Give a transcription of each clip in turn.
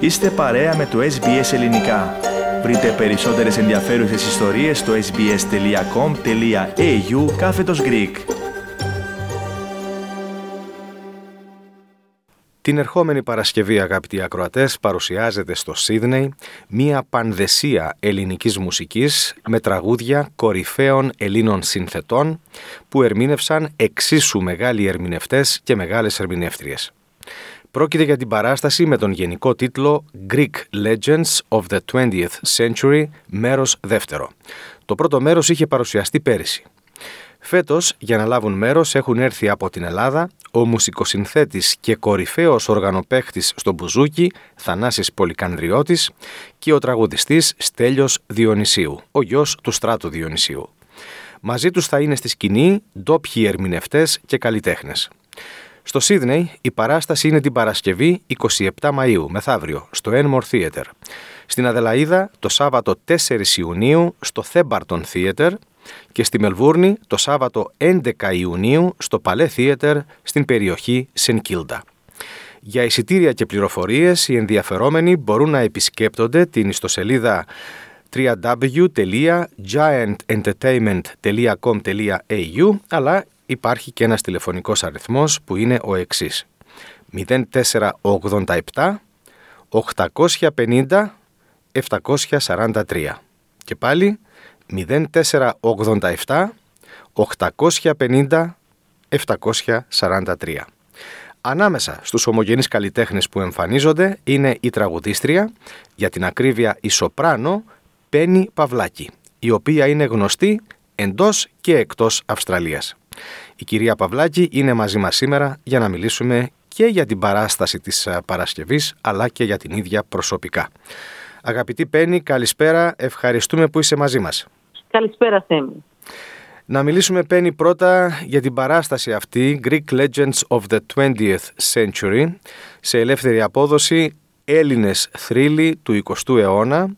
Είστε παρέα με το SBS Ελληνικά. Βρείτε περισσότερες ενδιαφέρουσες ιστορίες στο sbs.com.au κάθετος Greek. Την ερχόμενη Παρασκευή, αγαπητοί ακροατές, παρουσιάζεται στο Σίδνεϊ μία πανδεσία ελληνικής μουσικής με τραγούδια κορυφαίων Ελλήνων συνθετών που ερμήνευσαν εξίσου μεγάλοι ερμηνευτές και μεγάλες ερμηνεύτριες. Πρόκειται για την παράσταση με τον γενικό τίτλο Greek Legends of the 20th Century, μέρος δεύτερο. Το πρώτο μέρος είχε παρουσιαστεί πέρυσι. Φέτος, για να λάβουν μέρος, έχουν έρθει από την Ελλάδα ο μουσικοσυνθέτης και κορυφαίος οργανοπαίχτης στο Μπουζούκι, Θανάσης Πολυκανδριώτης και ο τραγουδιστής Στέλιος Διονυσίου, ο γιος του Στράτου Διονυσίου. Μαζί τους θα είναι στη σκηνή ντόπιοι ερμηνευτές και καλλιτέχνες. Στο Σίδνεϊ η παράσταση είναι την Παρασκευή 27 Μαΐου, μεθαύριο, στο Enmore Theatre. Στην Αδελαίδα το Σάββατο 4 Ιουνίου στο Thebarton Theatre και στη Μελβούρνη το Σάββατο 11 Ιουνίου στο Παλέ Theatre στην περιοχή Σενκίλντα. Για εισιτήρια και πληροφορίες οι ενδιαφερόμενοι μπορούν να επισκέπτονται την ιστοσελίδα www.giantentertainment.com.au αλλά υπάρχει και ένας τηλεφωνικός αριθμός που είναι ο εξής 0487 850 743 και πάλι 0487 850 743. Ανάμεσα στους ομογενείς καλλιτέχνες που εμφανίζονται είναι η τραγουδίστρια, για την ακρίβεια η σοπράνο, Πένι Παυλάκη, η οποία είναι γνωστή εντός και εκτός Αυστραλίας. Η κυρία Παυλάκη είναι μαζί μας σήμερα για να μιλήσουμε και για την παράσταση της Παρασκευής αλλά και για την ίδια προσωπικά. Αγαπητή Πέννη, καλησπέρα. Ευχαριστούμε που είσαι μαζί μας. Καλησπέρα, Θέμη. Να μιλήσουμε, Πέννη, πρώτα για την παράσταση αυτή, Greek Legends of the 20th Century, σε ελεύθερη απόδοση Έλληνες θρύλοι του 20ου αιώνα.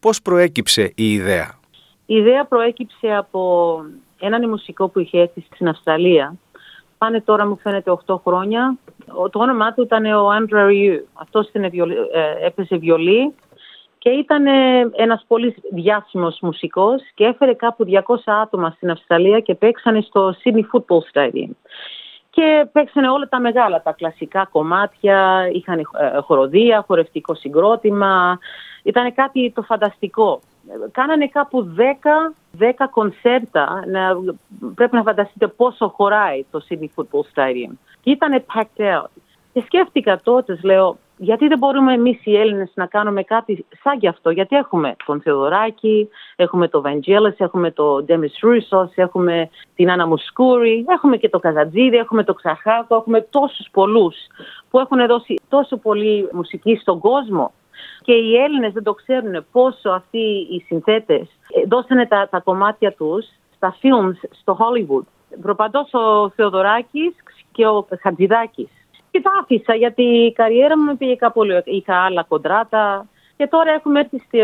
Πώς προέκυψε η ιδέα; Η ιδέα προέκυψε από έναν μουσικό που είχε έρθει στην Αυστραλία. Πάνε τώρα μου φαίνεται 8 χρόνια. Το όνομά του ήταν ο Andrew Ryu. Αυτός ε, έπαιζε βιολί και ήταν ένας πολύ διάσημος μουσικός και έφερε κάπου 200 άτομα στην Αυστραλία και παίξανε στο Sydney Football Stadium. Και παίξανε όλα τα μεγάλα, τα κλασικά κομμάτια, είχαν ε, χοροδία, χορευτικό συγκρότημα, ήταν κάτι το φανταστικό. Κάνανε κάπου 10, 10 κονσέρτα, να, πρέπει να φανταστείτε πόσο χωράει το Sydney Football Stadium. Και ήταν packed out. Και σκέφτηκα τότε, λέω, γιατί δεν μπορούμε εμείς οι Έλληνες να κάνουμε κάτι σαν γι' αυτό; Γιατί έχουμε τον Θεοδωράκη, έχουμε τον Βαντζέλες, έχουμε τον Ντέμις Ρούσος, έχουμε την Άννα Μουσκούρη, έχουμε και το Καζατζίδη, έχουμε το Ξαχάκο, έχουμε τόσους πολλούς που έχουν δώσει τόσο πολύ μουσική στον κόσμο. Και οι Έλληνες δεν το ξέρουν πόσο αυτοί οι συνθέτες δώσανε τα, τα κομμάτια τους στα films στο Hollywood. Προπαντός ο Θεοδωράκης και ο Χατζηδάκης. Και τα άφησα γιατί η καριέρα μου με πήγε κάπου Είχα άλλα κοντράτα. Και τώρα έχουμε έρθει στη,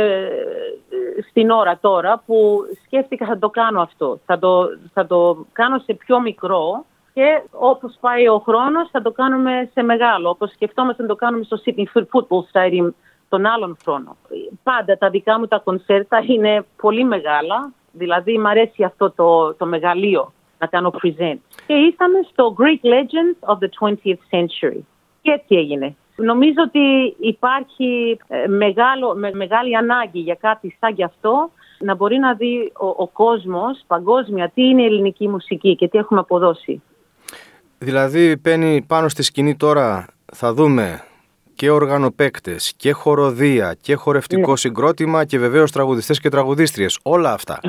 στην ώρα τώρα που σκέφτηκα θα το κάνω αυτό. Θα το, θα το κάνω σε πιο μικρό και όπως πάει ο χρόνος θα το κάνουμε σε μεγάλο. Όπως σκεφτόμαστε να το κάνουμε στο Sydney Football Stadium τον άλλον χρόνο. Πάντα τα δικά μου τα κονσέρτα είναι πολύ μεγάλα. Δηλαδή μου αρέσει αυτό το, το μεγαλείο να κάνω present. Και ήρθαμε στο Greek Legends of the 20th Century. Και έτσι έγινε. Νομίζω ότι υπάρχει ε, μεγάλο, με, μεγάλη ανάγκη για κάτι σαν γι' αυτό να μπορεί να δει ο, ο κόσμος παγκόσμια τι είναι η ελληνική μουσική και τι έχουμε αποδώσει. Δηλαδή παίρνει πάνω στη σκηνή τώρα θα δούμε και οργανοπαίκτες και χοροδία και χορευτικό ναι. συγκρότημα και βεβαίως τραγουδιστές και τραγουδίστριες. Όλα αυτά.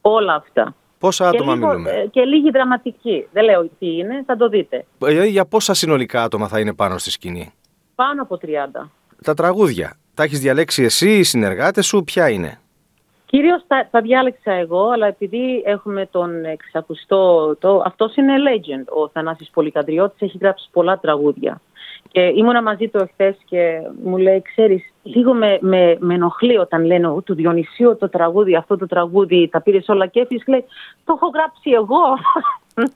Όλα αυτά. Πόσα άτομα και μιλούμε. Ε, και λίγη δραματική. Δεν λέω τι είναι, θα το δείτε. Ε, για πόσα συνολικά άτομα θα είναι πάνω στη σκηνή; Πάνω από 30. Τα τραγούδια. Τα έχεις διαλέξει εσύ, οι συνεργάτες σου, ποια είναι; Κυρίως τα, τα διάλεξα εγώ, αλλά επειδή έχουμε τον εξακουστό. Το, αυτός είναι legend. Ο Θανάσης Πολυκαντριώτης έχει γράψει πολλά τραγούδια. Και ήμουνα μαζί του εχθές και μου λέει, ξέρεις, λίγο με, με, με ενοχλεί όταν λένε του Διονυσίου το τραγούδι, αυτό το τραγούδι, τα πήρες όλα και έφυγες. Λέει, το έχω γράψει εγώ.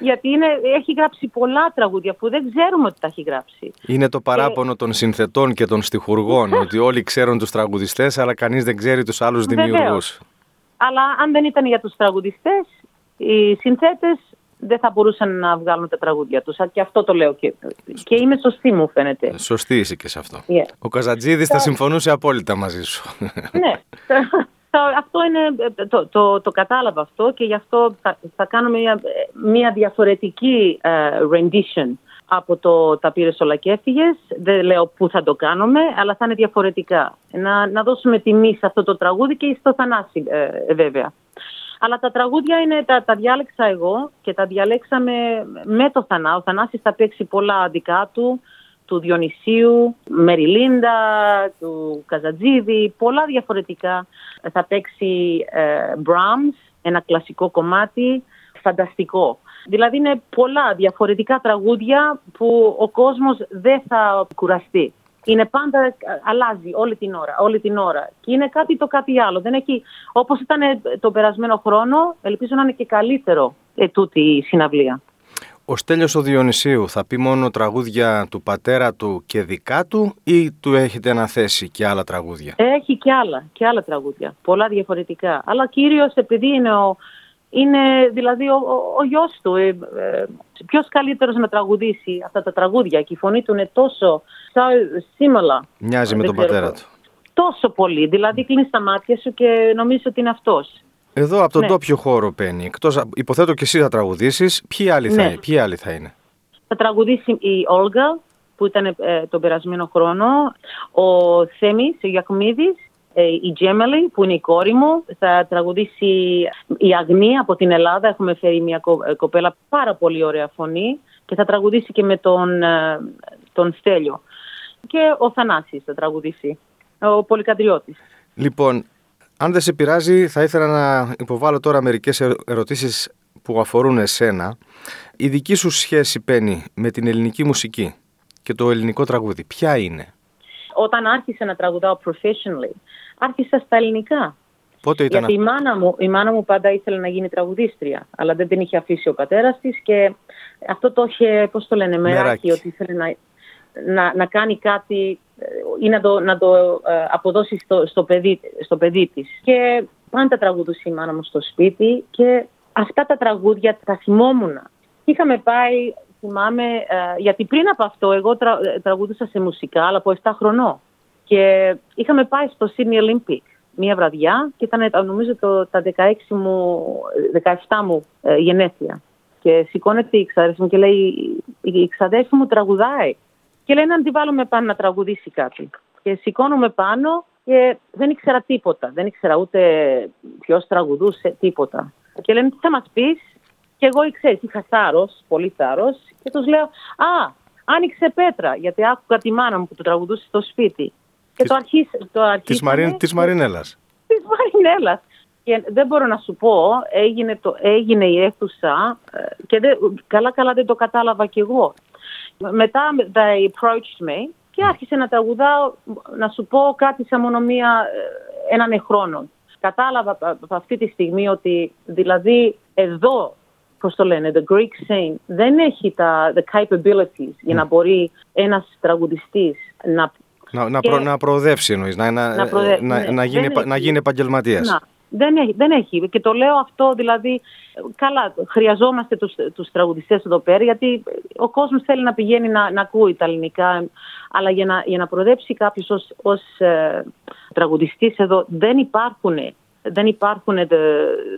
Γιατί είναι, έχει γράψει πολλά τραγούδια που δεν ξέρουμε ότι τα έχει γράψει. Είναι το παράπονο των συνθετών και των στιχουργών, ότι όλοι ξέρουν τους τραγουδιστές, αλλά κανείς δεν ξέρει τους άλλους δημιουργούς. Αλλά αν δεν ήταν για τους τραγουδιστές, οι συνθέτες δεν θα μπορούσαν να βγάλουν τα τραγούδια τους. Και αυτό το λέω και, και είμαι σωστή μου φαίνεται. Σωστή είσαι και σε αυτό. Yeah. Ο Καζατζίδης θα συμφωνούσε απόλυτα μαζί σου. ναι. αυτό είναι, το, το, το, κατάλαβα αυτό και γι' αυτό θα, θα κάνουμε μια, μια διαφορετική uh, rendition από το «Τα πήρες όλα και έφυγες». Δεν λέω πού θα το κάνουμε, αλλά θα είναι διαφορετικά. Να, να δώσουμε τιμή σε αυτό το τραγούδι και στο Θανάση ε, βέβαια. Αλλά τα τραγούδια είναι, τα, τα διάλεξα εγώ και τα διαλέξαμε με το Θανά. Ο Θανάσης θα παίξει πολλά αντικά του, του Διονυσίου, Μεριλίντα, του Καζατζίδη, πολλά διαφορετικά. Θα παίξει ε, Brahms, ένα κλασικό κομμάτι, φανταστικό. Δηλαδή είναι πολλά διαφορετικά τραγούδια που ο κόσμος δεν θα κουραστεί είναι πάντα, αλλάζει όλη την ώρα, όλη την ώρα. Και είναι κάτι το κάτι άλλο. Δεν έχει, όπως ήταν το περασμένο χρόνο, ελπίζω να είναι και καλύτερο ε, τούτη η συναυλία. Ο Στέλιος ο Διονυσίου θα πει μόνο τραγούδια του πατέρα του και δικά του ή του έχετε αναθέσει και άλλα τραγούδια; Έχει και άλλα, και άλλα τραγούδια, πολλά διαφορετικά. Αλλά κυρίως επειδή είναι ο, είναι δηλαδή ο, ο, γιος του. Ε, ε, ποιος καλύτερος να τραγουδήσει αυτά τα τραγούδια και η φωνή του είναι τόσο σίμολα. Μοιάζει με τον πατέρα του. Τόσο πολύ. Δηλαδή κλείνει τα μάτια σου και νομίζω ότι είναι αυτός. Εδώ από τον ναι. τόπιο χώρο παίρνει. Εκτός, υποθέτω και εσύ θα τραγουδήσεις. Ποιοι άλλοι, θα, ναι. ποιοι άλλοι θα είναι; Θα τραγουδήσει η Όλγα που ήταν ε, τον περασμένο χρόνο. Ο Θέμης, ο Γιακμίδης ε, η Τζέμελη που είναι η κόρη μου θα τραγουδήσει η Αγνή από την Ελλάδα. Έχουμε φέρει μια ε, κοπέλα πάρα πολύ ωραία φωνή και θα τραγουδήσει και με τον, ε, τον Στέλιο. Και ο Θανάσης θα τραγουδήσει, ο Πολυκαντριώτης. Λοιπόν, αν δεν σε πειράζει θα ήθελα να υποβάλω τώρα μερικές ερωτήσεις που αφορούν εσένα. Η δική σου σχέση, Πέννη, με την ελληνική μουσική και το ελληνικό τραγούδι, ποια είναι; Όταν άρχισα να τραγουδάω professionally, άρχισα στα ελληνικά. Πότε ήταν Γιατί η μάνα, μου, η μάνα μου πάντα ήθελε να γίνει τραγουδίστρια, αλλά δεν την είχε αφήσει ο πατέρας της και αυτό το είχε, πώς το λένε, μεράκι, ότι ήθελε να, να, να κάνει κάτι ε, ή να το, να το ε, αποδώσει στο, στο, παιδί, στο παιδί της. Και πάντα τραγουδούσε η μάνα μου στο σπίτι και αυτά τα τραγούδια τα θυμόμουν. Είχαμε πάει, θυμάμαι, ε, γιατί πριν από αυτό εγώ τρα, τραγουδούσα σε μουσικά, αλλά από 7 χρονών. Και είχαμε πάει στο Sydney Olympic μία βραδιά και ήταν νομίζω το, τα 16 μου, 17 μου ε, γενέθλια. Και σηκώνεται η ξαδέρφη μου και λέει η ξαδέρφη μου τραγουδάει. Και λέει να τη βάλουμε πάνω να τραγουδήσει κάτι. Και σηκώνουμε πάνω και δεν ήξερα τίποτα. Δεν ήξερα ούτε ποιος τραγουδούσε, τίποτα. Και λένε τι θα μας πεις; Και εγώ ξέρεις, είχα θάρρος, πολύ θάρρος. Και τους λέω, Α, άνοιξε πέτρα. Γιατί άκουγα τη μάνα μου που το τραγουδούσε στο σπίτι. Και το, αρχίσ, το Της, Μαριν, της Μαρινέλας. Της Μαρινέλας. Και δεν μπορώ να σου πω, έγινε, το, έγινε η αίθουσα ε, και καλά καλά δεν το κατάλαβα κι εγώ. Μετά they approached me και άρχισε να τραγουδάω, να σου πω κάτι σαν μόνο μία, ε, έναν χρόνο. Κατάλαβα από αυτή τη στιγμή ότι δηλαδή εδώ, πώς το λένε, the Greek scene δεν έχει τα the capabilities για να μπορεί ένας τραγουδιστής να να, να, προ, να προοδεύσει εννοείς, να, να, να, να, να, γίνει, να γίνει επαγγελματίας. Δεν έχει, δεν έχει. Και το λέω αυτό δηλαδή, καλά, χρειαζόμαστε τους, τους τραγουδιστές εδώ πέρα, γιατί ο κόσμος θέλει να πηγαίνει να, να ακούει τα ελληνικά, αλλά για να, για να προοδέψει κάποιος ως, ως ε, τραγουδιστής εδώ δεν υπάρχουν, δεν υπάρχουν the,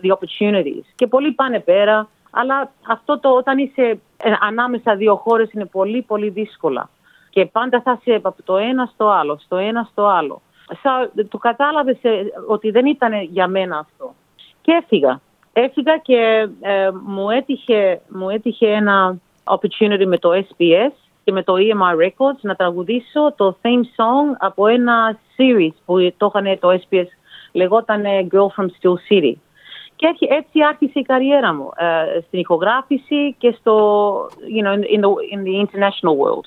the opportunities. Και πολλοί πάνε πέρα, αλλά αυτό το όταν είσαι ε, ανάμεσα δύο χώρες είναι πολύ πολύ δύσκολα και πάντα θα σε από το ένα στο άλλο, στο ένα στο άλλο. το κατάλαβες ότι δεν ήταν για μένα αυτό. Και έφυγα. Έφυγα και ε, μου, έτυχε, μου έτυχε ένα opportunity με το SBS και με το EMI Records να τραγουδήσω το theme song από ένα series που το είχαν το SBS λεγόταν Girl from Steel City. Και έτσι άρχισε η καριέρα μου ε, στην ηχογράφηση και στο, you know, in the, in the international world.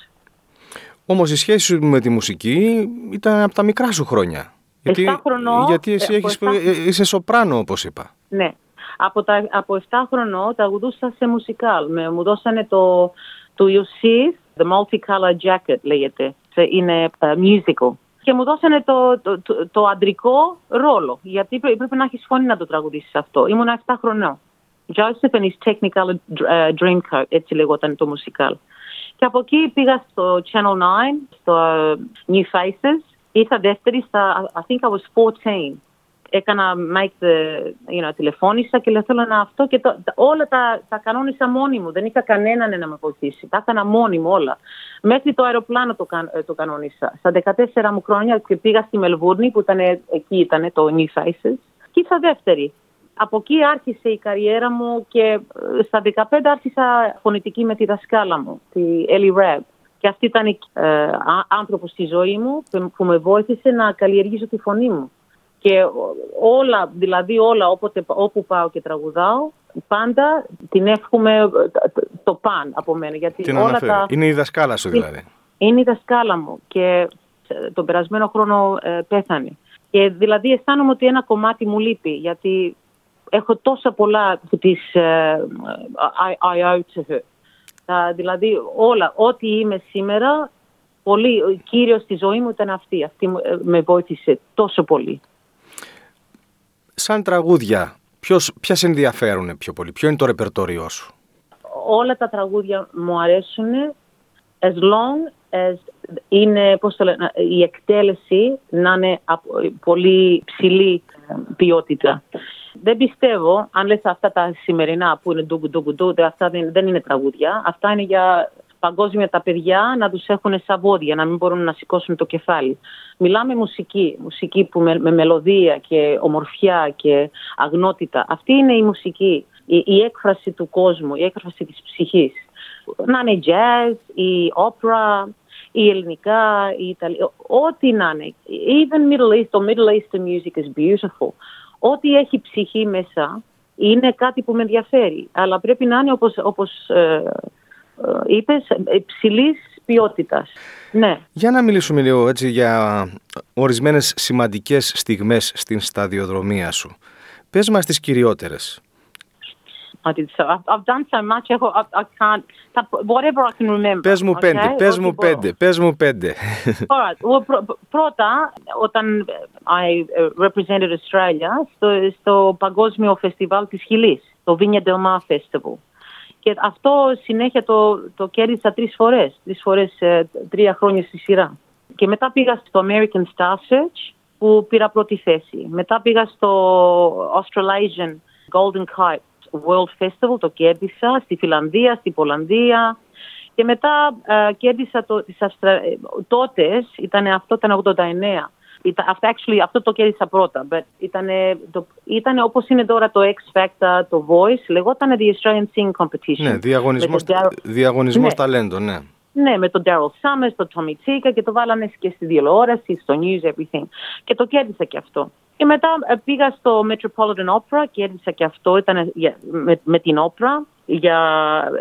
Όμως η σχέση σου με τη μουσική ήταν από τα μικρά σου χρόνια. Γιατί, γιατί εσύ ε, έχεις, ε, είσαι σοπράνο όπως είπα. Ναι. Από, τα, από 7 χρονών τραγουδούσα σε μουσικάλ. Με, μου δώσανε το, το You The Multicolor Jacket λέγεται. Είναι uh, musical. Και μου δώσανε το, το, το, το αντρικό ρόλο, γιατί πρέπει να έχεις φωνή να το τραγουδήσεις αυτό. Ήμουν 7 χρονών. Joseph and his Technical uh, Dreamcoat, έτσι λεγόταν το μουσικάλ. Και από εκεί πήγα στο Channel 9, στο uh, New Faces. Ήρθα δεύτερη στα, I think I was 14 έκανα make the, you know, τηλεφώνησα και λέω θέλω να αυτό και το, όλα τα, τα κανόνισα μόνη μου. Δεν είχα κανέναν να με βοηθήσει. Τα έκανα μόνη μου όλα. Μέχρι το αεροπλάνο το, κα, το κανόνισα. Στα 14 μου χρόνια και πήγα στη Μελβούρνη που ήταν, εκεί ήταν το New Faces και ήρθα δεύτερη. Από εκεί άρχισε η καριέρα μου και ε, στα 15 άρχισα φωνητική με τη δασκάλα μου, τη Ellie Reb. Και αυτή ήταν ε, άνθρωπος στη ζωή μου που με βοήθησε να καλλιεργήσω τη φωνή μου. Και όλα, δηλαδή όλα όποτε, όπου πάω και τραγουδάω, πάντα την εύχομαι το παν από μένα. Γιατί την όλα τα... Είναι η δασκάλα σου δηλαδή. Είναι η δασκάλα μου και τον περασμένο χρόνο ε, πέθανε. Και δηλαδή αισθάνομαι ότι ένα κομμάτι μου λείπει γιατί έχω τόσα πολλά της ε, I, I Δηλαδή όλα, ό,τι είμαι σήμερα, πολύ, ο κύριος στη ζωή μου ήταν αυτή. Αυτή ε, με βοήθησε τόσο πολύ σαν τραγούδια, ποιος, ποια σε ενδιαφέρουν πιο πολύ, ποιο είναι το ρεπερτόριό σου; Όλα τα τραγούδια μου αρέσουν as long as είναι, πώς το λένε, η εκτέλεση να είναι πολύ ψηλή ε, ποιότητα. Δεν πιστεύω, αν λες αυτά τα σημερινά που είναι ντουγκου ντουγκου ντου, αυτά δεν είναι τραγούδια. Αυτά είναι για παγκόσμια τα παιδιά να τους έχουν σαβόδια, να μην μπορούν να σηκώσουν το κεφάλι. Μιλάμε μουσική, μουσική που με, με μελωδία και ομορφιά και αγνότητα. Αυτή είναι η μουσική, η, η έκφραση του κόσμου, η έκφραση της ψυχής. Να είναι jazz, η όπρα, η ελληνικά, η ιταλικά, ό,τι να είναι. Even Middle East, το Middle Eastern music is beautiful. Ό,τι έχει ψυχή μέσα είναι κάτι που με ενδιαφέρει. Αλλά πρέπει να είναι όπως, όπως ε, ε, είπες, υψηλής ποιότητας. Ναι. Για να μιλήσουμε λίγο έτσι για ορισμένες σημαντικές στιγμές στην σταδιοδρομία σου. Πες μας τις κυριότερες. I did so. I've done so much. I, can't. Whatever I can remember. Πες μου πέντε. Πες μου πέντε. Πες μου πέντε. All right. Well, πρώτα, όταν I represented Australia στο, στο Παγκόσμιο Φεστιβάλ της Χιλής, το Viña del Mar Festival. Και αυτό συνέχεια το, το κέρδισα τρεις φορές, τρεις φορές ε, τρία χρόνια στη σειρά. Και μετά πήγα στο American Star Search που πήρα πρώτη θέση. Μετά πήγα στο Australasian Golden Kite World Festival, το κέρδισα στη Φιλανδία, στη Πολανδία. Και μετά ε, κέρδισα το, τις Αυστρα... τότες, ήταν, αυτό ήταν 89, αυτό, actually, αυτό το κέρδισα πρώτα. Ήταν, ήταν όπως είναι τώρα το X Factor, το Voice, λεγόταν The Australian Singing Competition. Ναι, διαγωνισμός, διαγωνισμός ναι. ταλέντο, ναι. Ναι, με τον Daryl Summers, τον Tommy Tika και το βάλανε και στη τηλεόραση, στο news, everything. Και το κέρδισα και αυτό. Και μετά ε, πήγα στο Metropolitan Opera, κέρδισα και αυτό, ήταν με, με την όπερα, για,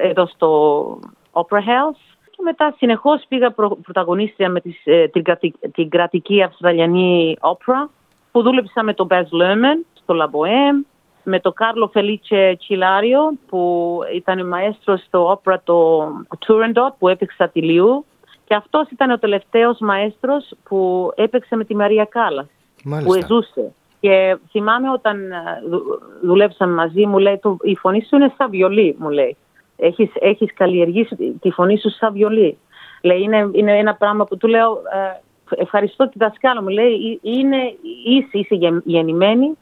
εδώ στο Opera House και μετά συνεχώς πήγα προ, πρωταγωνίστρια με τις, ε, την, την, κρατική Αυστραλιανή όπερα που δούλεψα με τον Μπαζ Λούρμαν στο La Bohème, με τον Κάρλο Φελίτσε Τσιλάριο που ήταν μαέστρος στο opera το Turandot που έπαιξα τη Λιού και αυτός ήταν ο τελευταίος μαέστρος που έπαιξε με τη Μαρία Κάλλας που ζούσε. Και θυμάμαι όταν ε, δουλέψαμε μαζί μου λέει η φωνή σου είναι σαν βιολί μου λέει έχεις, έχεις καλλιεργήσει τη φωνή σου σαν βιολί. Λέει, είναι, είναι ένα πράγμα που του λέω, ε, ευχαριστώ τη δασκάλα μου. Λέει, είναι, είσαι, είσαι γεννημένη,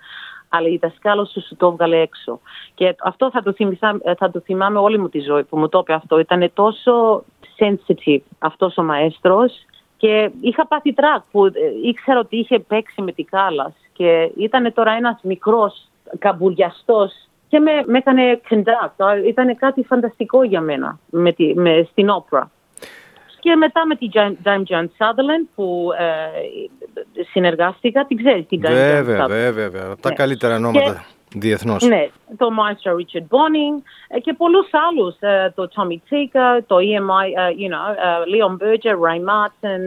αλλά η δασκάλα σου σου το έβγαλε έξω. Και αυτό θα το, θυμηθά, θα το θυμάμαι όλη μου τη ζωή που μου το είπε αυτό. Ήταν τόσο sensitive αυτός ο μαέστρος και είχα πάθει τρακ που ε, ήξερα ότι είχε παίξει με τη κάλας και ήταν τώρα ένας μικρός καμπουριαστός και με, με έκανε conduct. Ήταν κάτι φανταστικό για μένα με τη, με, στην όπρα. Και μετά με την Dime John Sutherland που ε, συνεργάστηκα, την ξέρεις την Dime Βέβαια, βέβαια, βέβαια. Τα ναι. καλύτερα ονόματα διεθνώς. Ναι, το Maestro Richard Bonning ε, και πολλούς άλλους. Ε, το Tommy Tika, το EMI, you know, Leon Berger, Ray Martin,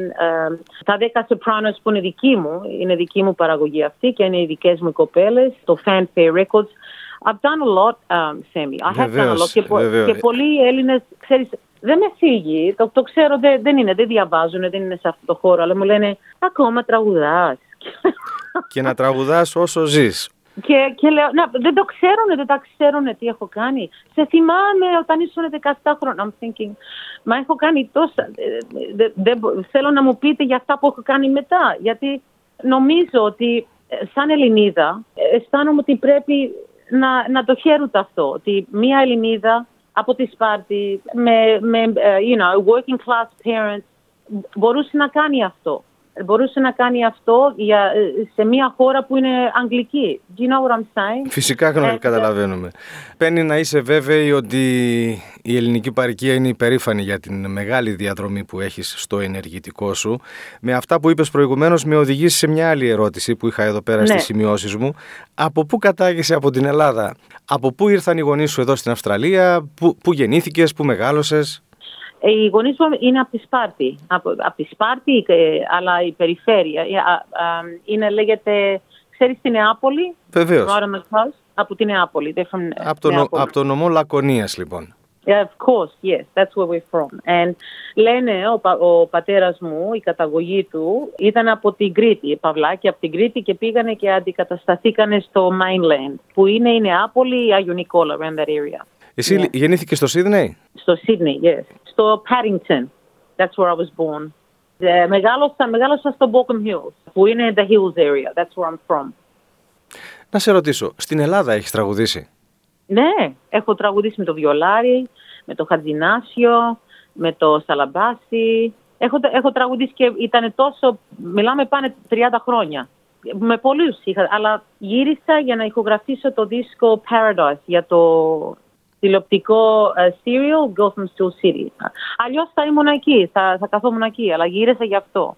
τα 10 Sopranos που είναι δική μου, είναι δική μου παραγωγή αυτή και είναι οι δικές μου κοπέλες, το Fanfare Records. I've done a lot, um, Sammy. I have done a lot. Βεβαίως, Και, πο- βεβαίως. και πολλοί Έλληνες, ξέρεις, δεν με φύγει, το, το ξέρω, δεν, δεν είναι, δεν διαβάζουν, δεν είναι σε αυτό το χώρο, αλλά μου λένε, ακόμα τραγουδάς. Και να τραγουδάς όσο ζεις. Και, και λέω, να, δεν το ξέρουν, δεν τα ξέρουν τι έχω κάνει. Σε θυμάμαι όταν ήσουν 17 χρόνια. I'm thinking, μα έχω κάνει τόσα. ε, δε- δεν μπο- θέλω να μου πείτε για αυτά που έχω κάνει μετά. Γιατί νομίζω ότι ε, σαν Ελληνίδα ε, αισθάνομαι ότι πρέπει να, να το χαίρονται αυτό. Ότι μία Ελληνίδα από τη Σπάρτη με, με ε, you know, working class parents μπορούσε να κάνει αυτό. Μπορούσε να κάνει αυτό για, ε, σε μια χώρα που είναι αγγλική. Do you know what I'm saying? Φυσικά γνω- Ε, καταλαβαίνουμε. Παίρνει να είσαι βέβαιη ότι η ελληνική παροικία είναι υπερήφανη για την μεγάλη διαδρομή που έχεις στο ενεργητικό σου. Με αυτά που είπες προηγουμένως με οδηγήσεις σε μια άλλη ερώτηση που είχα εδώ πέρα Ναι. στις σημειώσεις μου. Από πού κατάγεσαι από την Ελλάδα, από πού ήρθαν οι γονείς σου εδώ στην Αυστραλία, πού, πού γεννήθηκες, πού μεγάλωσες; Ε, Οι γονείς μου είναι από τη Σπάρτη. Από, από τη Σπάρτη, ε, αλλά η περιφέρεια. Ε, α, α, είναι, λέγεται, ξέρεις τη Νεάπολη, Βεβαίως. right on the coast, από τη Νεάπολη. They're from Από το, νο- Νεάπολη. από το νομό Λακωνίας λοιπόν. Yeah, of course, yes, that's where we're from. And λένε ο, πα- ο πατέρας μου, η καταγωγή του, ήταν από την Κρήτη, παυλάκι από την Κρήτη και πήγανε και αντικατασταθήκανε στο mainland, που είναι η Νεάπολη, η Άγιο Νικόλα, around that area. Εσύ Ναι. γεννήθηκες στο Σίδνεϊ; Στο Sydney, yes. Στο Paddington, that's where I was born. Ε, μεγάλωσα, μεγάλωσα στο Balcombe Hills, που είναι the hills area, that's where I'm from. Να σε ρωτήσω, στην Ελλάδα έχεις τραγουδήσει; Ναι, έχω τραγουδήσει με το Βιολάρι, με το Χατζινάσιο, με το Σαλαμπάσι. Έχω, έχω τραγουδήσει και ήταν τόσο, μιλάμε πάνε 30 χρόνια. Με πολλούς είχα, αλλά γύρισα για να ηχογραφήσω το δίσκο Paradise για το τηλεοπτικό ε, serial Go From Still City. Αλλιώς θα ήμουν εκεί, θα, θα καθόμουν εκεί, αλλά γύρισα γι' αυτό.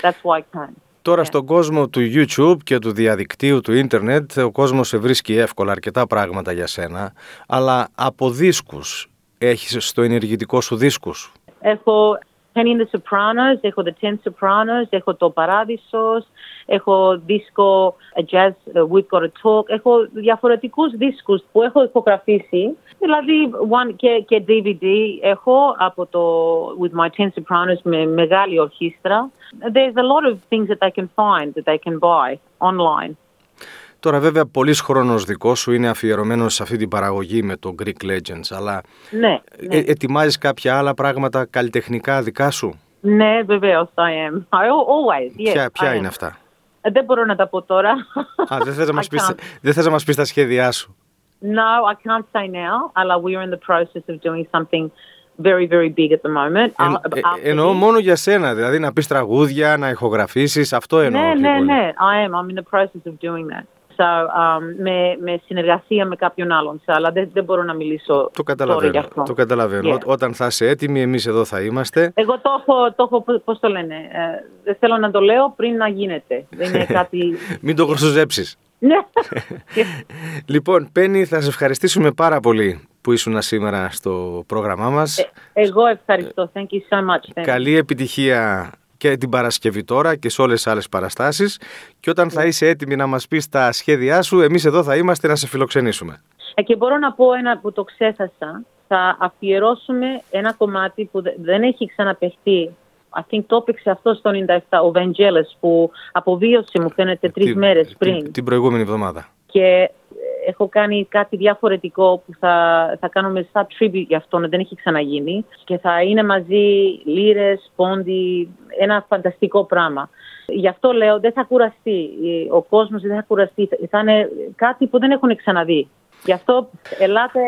That's why I can. Τώρα Ναι. στον κόσμο του YouTube και του διαδικτύου του ίντερνετ ο κόσμος σε βρίσκει εύκολα αρκετά πράγματα για σένα αλλά από δίσκους έχεις στο ενεργητικό σου δίσκους; Έχω Penny in the Sopranos, έχω The Ten Sopranos, έχω Το Παράδεισος, έχω δίσκο A Jazz uh, We've Got to Talk, έχω διαφορετικούς δίσκους που έχω ηχογραφήσει, δηλαδή one, και, και DVD έχω από το With My Ten Sopranos με μεγάλη ορχήστρα. There's a lot of things that they can find, that they can buy online. Τώρα βέβαια πολύς χρόνος δικός σου είναι αφιερωμένος σε αυτή την παραγωγή με το Greek Legends αλλά Ναι, ναι. ε, ετοιμάζεις κάποια άλλα πράγματα καλλιτεχνικά δικά σου; ναι βεβαίως, I am. I al- always, yes. ποια I ποια am. είναι αυτά; Ε, Δεν μπορώ να τα πω τώρα. Α, δεν θες, να μας I πεις, can't. δεν θες να μας πεις τα σχέδιά σου; No, I can't say now. Αλλά we are in the process of doing something very, very big at the moment. Εν- Uh, ε, after εννοώ this- μόνο για σένα, δηλαδή να πεις τραγούδια, να ηχογραφήσεις, αυτό εννοώ. Ναι, πιο ναι, πολύ. ναι. I am. I'm in the process of doing that. So, um, με, με συνεργασία με κάποιον άλλον. So, αλλά δεν, δεν μπορώ να μιλήσω Το τώρα γι' καταλαβαίνω. αυτό. Το καταλαβαίνω. Yeah. Ό- Όταν θα είσαι έτοιμη, εμείς εδώ θα είμαστε. Εγώ το έχω, το έχω, πώς το λένε, ε, δεν θέλω να το λέω πριν να γίνεται. Δεν είναι κάτι... Μην το χρωστοζέψεις. ναι. Λοιπόν, Πέννη, θα σε ευχαριστήσουμε πάρα πολύ που ήσουν σήμερα στο πρόγραμμά μας. Ε, Εγώ ευχαριστώ. Thank you so much. Thank you. Καλή επιτυχία και την Παρασκευή τώρα και σε όλες τις άλλες παραστάσεις. Και όταν θα είσαι έτοιμη να μας πεις τα σχέδιά σου, εμείς εδώ θα είμαστε να σε φιλοξενήσουμε. Ε, Και μπορώ να πω ένα που το ξέχασα. Θα αφιερώσουμε ένα κομμάτι που δε- δεν έχει ξαναπεχτεί. I think το έπαιξε αυτό στο 97, ο Βεντζέλες, που αποβίωσε μου φαίνεται τρεις Την- μέρες πριν. Την, την προηγούμενη εβδομάδα. Και ε, έχω κάνει κάτι διαφορετικό που θα, θα κάνουμε σαν tribute για αυτόν, δεν έχει ξαναγίνει. Και θα είναι μαζί λύρες, πόντι, ένα φανταστικό πράγμα. Γι' αυτό λέω δεν θα κουραστεί, Ε, ο κόσμος δεν θα κουραστεί, θα είναι κάτι που δεν έχουν ξαναδεί. Γι' αυτό ελάτε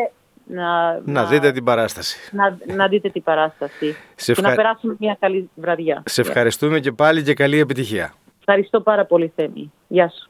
να, Να δείτε την παράσταση. να, να δείτε την παράσταση Σε και να ευχα- περάσουμε μια καλή βραδιά. Σε ευχαριστούμε και πάλι και καλή επιτυχία. Ευχαριστώ πάρα πολύ, Θέμη. Γεια σου.